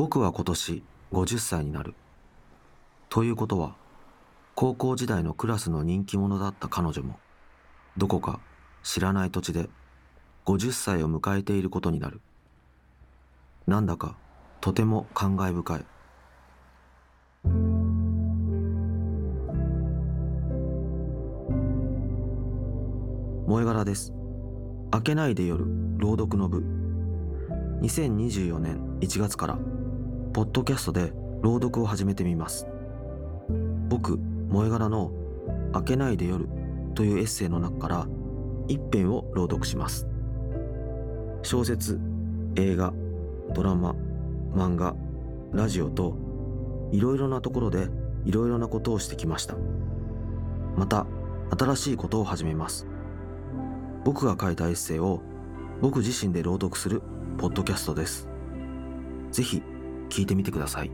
僕は今年50歳になる。ということは、高校時代のクラスの人気者だった彼女も、どこか知らない土地で50歳を迎えていることになる。なんだかとても感慨深い。萌え柄です。明けないで夜、朗読の部。2024年1月から、ポッドキャストで朗読を始めてみます。僕、萌柄の明けないで夜というエッセイの中から一編を朗読します。小説、映画、ドラマ、漫画、ラジオといろいろなところでいろいろなことをしてきました。また新しいことを始めます。僕が書いたエッセイを僕自身で朗読するポッドキャストです。ぜひ聞いてみてください。